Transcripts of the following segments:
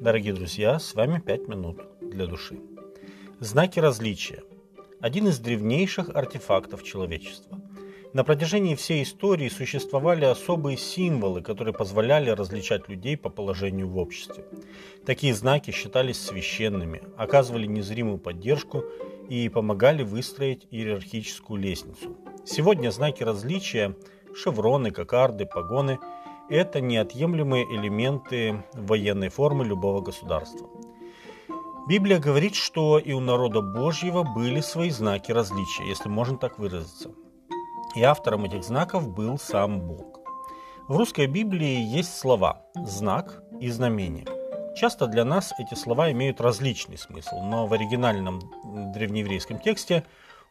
Дорогие друзья, с вами «Пять минут для души». Знаки различия – один из древнейших артефактов человечества. На протяжении всей истории существовали особые символы, которые позволяли различать людей по положению в обществе. Такие знаки считались священными, оказывали незримую поддержку и помогали выстроить иерархическую лестницу. Сегодня знаки различия – шевроны, кокарды, погоны – это неотъемлемые элементы военной формы любого государства. Библия говорит, что и у народа Божьего были свои знаки различия, если можно так выразиться. И автором этих знаков был сам Бог. В русской Библии есть слова «знак» и «знамение». Часто для нас эти слова имеют различный смысл, но в оригинальном древнееврейском тексте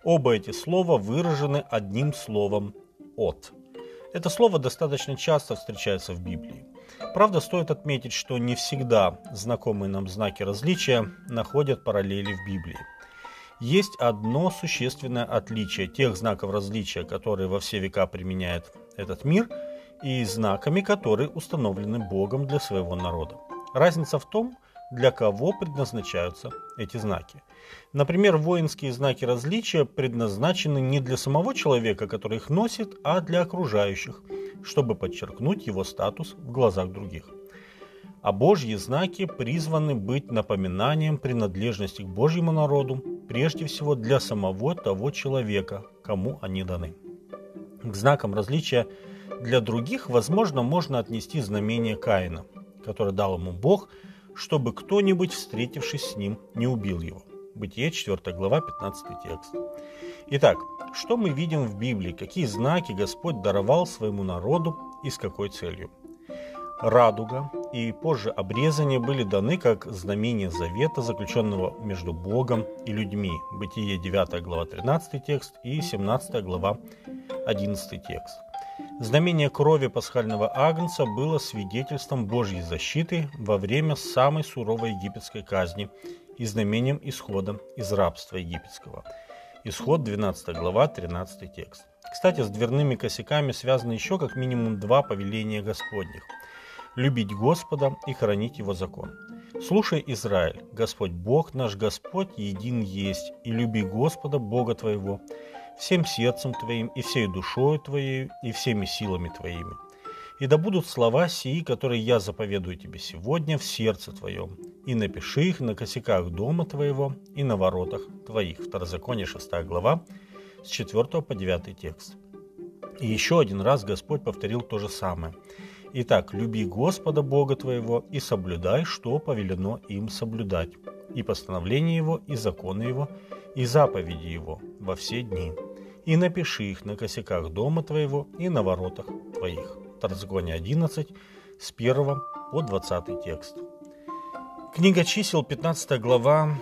оба эти слова выражены одним словом «от». Это слово достаточно часто встречается в Библии. Правда, стоит отметить, что не всегда знакомые нам знаки различия находят параллели в Библии. Есть одно существенное отличие тех знаков различия, которые во все века применяет этот мир, и знаками, которые установлены Богом для своего народа. Разница в том, для кого предназначаются эти знаки. Например, воинские знаки различия предназначены не для самого человека, который их носит, а для окружающих, чтобы подчеркнуть его статус в глазах других. А Божьи знаки призваны быть напоминанием принадлежности к Божьему народу, прежде всего для самого того человека, кому они даны. К знакам различия для других, возможно, можно отнести знамение Каина, которое дал ему Бог – чтобы кто-нибудь, встретившись с ним, не убил его. Бытие 4 глава 15 текст. Итак, что мы видим в Библии, какие знаки Господь даровал своему народу и с какой целью? Радуга и позже обрезание были даны как знамение завета, заключенного между Богом и людьми. Бытие 9 глава 13 текст и 17 глава 11 текст. Знамение крови пасхального агнца было свидетельством Божьей защиты во время самой суровой египетской казни и знамением исхода из рабства египетского. Исход 12 глава, 13 текст. Кстати, с дверными косяками связаны еще как минимум два повеления Господних – любить Господа и хранить Его закон. Слушай, Израиль, Господь Бог наш Господь един есть, и люби Господа Бога твоего, всем сердцем твоим, и всей душою твоей, и всеми силами твоими. И да будут слова сии, которые я заповедую тебе сегодня в сердце твоем, и напиши их на косяках дома твоего и на воротах твоих. Второзаконие 6 глава, с 4 по 9 текст. И еще один раз Господь повторил то же самое. Итак, люби Господа Бога твоего и соблюдай, что повелено им соблюдать, и постановление Его, и законы Его, и заповеди Его во все дни и напиши их на косяках дома твоего и на воротах твоих. Второзаконие 11, с 1 по 20 текст. Книга чисел, 15 глава,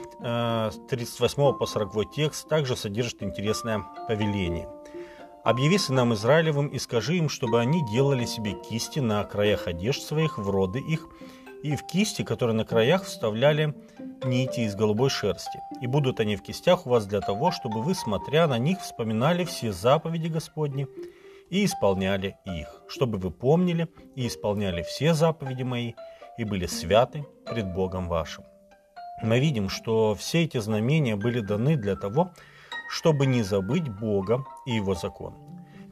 38 э, по 40 текст, также содержит интересное повеление. «Объяви сынам Израилевым и скажи им, чтобы они делали себе кисти на краях одежд своих, в роды их, и в кисти, которые на краях вставляли нити из голубой шерсти, и будут они в кистях у вас для того, чтобы вы, смотря на них, вспоминали все заповеди Господни и исполняли их, чтобы вы помнили и исполняли все заповеди мои и были святы пред Богом вашим. Мы видим, что все эти знамения были даны для того, чтобы не забыть Бога и Его закон.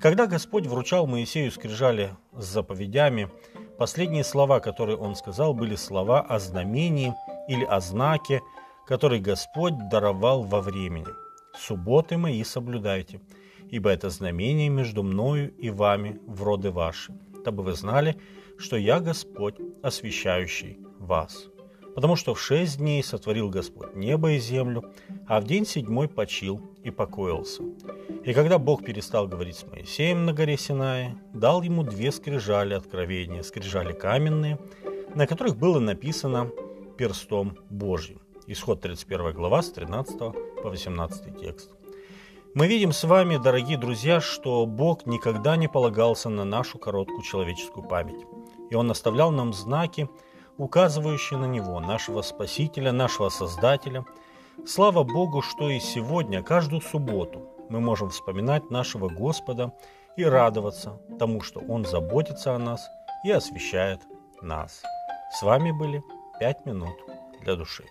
Когда Господь вручал Моисею скрижали с заповедями, последние слова, которые он сказал, были слова о знамении – или о знаке, который Господь даровал во времени. Субботы мои соблюдайте, ибо это знамение между мною и вами в роды ваши, дабы вы знали, что я Господь, освящающий вас. Потому что в шесть дней сотворил Господь небо и землю, а в день седьмой почил и покоился. И когда Бог перестал говорить с Моисеем на горе Синае, дал ему две скрижали откровения, скрижали каменные, на которых было написано перстом Божьим. Исход 31 глава с 13 по 18 текст. Мы видим с вами, дорогие друзья, что Бог никогда не полагался на нашу короткую человеческую память. И Он оставлял нам знаки, указывающие на Него, нашего Спасителя, нашего Создателя. Слава Богу, что и сегодня, каждую субботу, мы можем вспоминать нашего Господа и радоваться тому, что Он заботится о нас и освещает нас. С вами были 5 минут для души.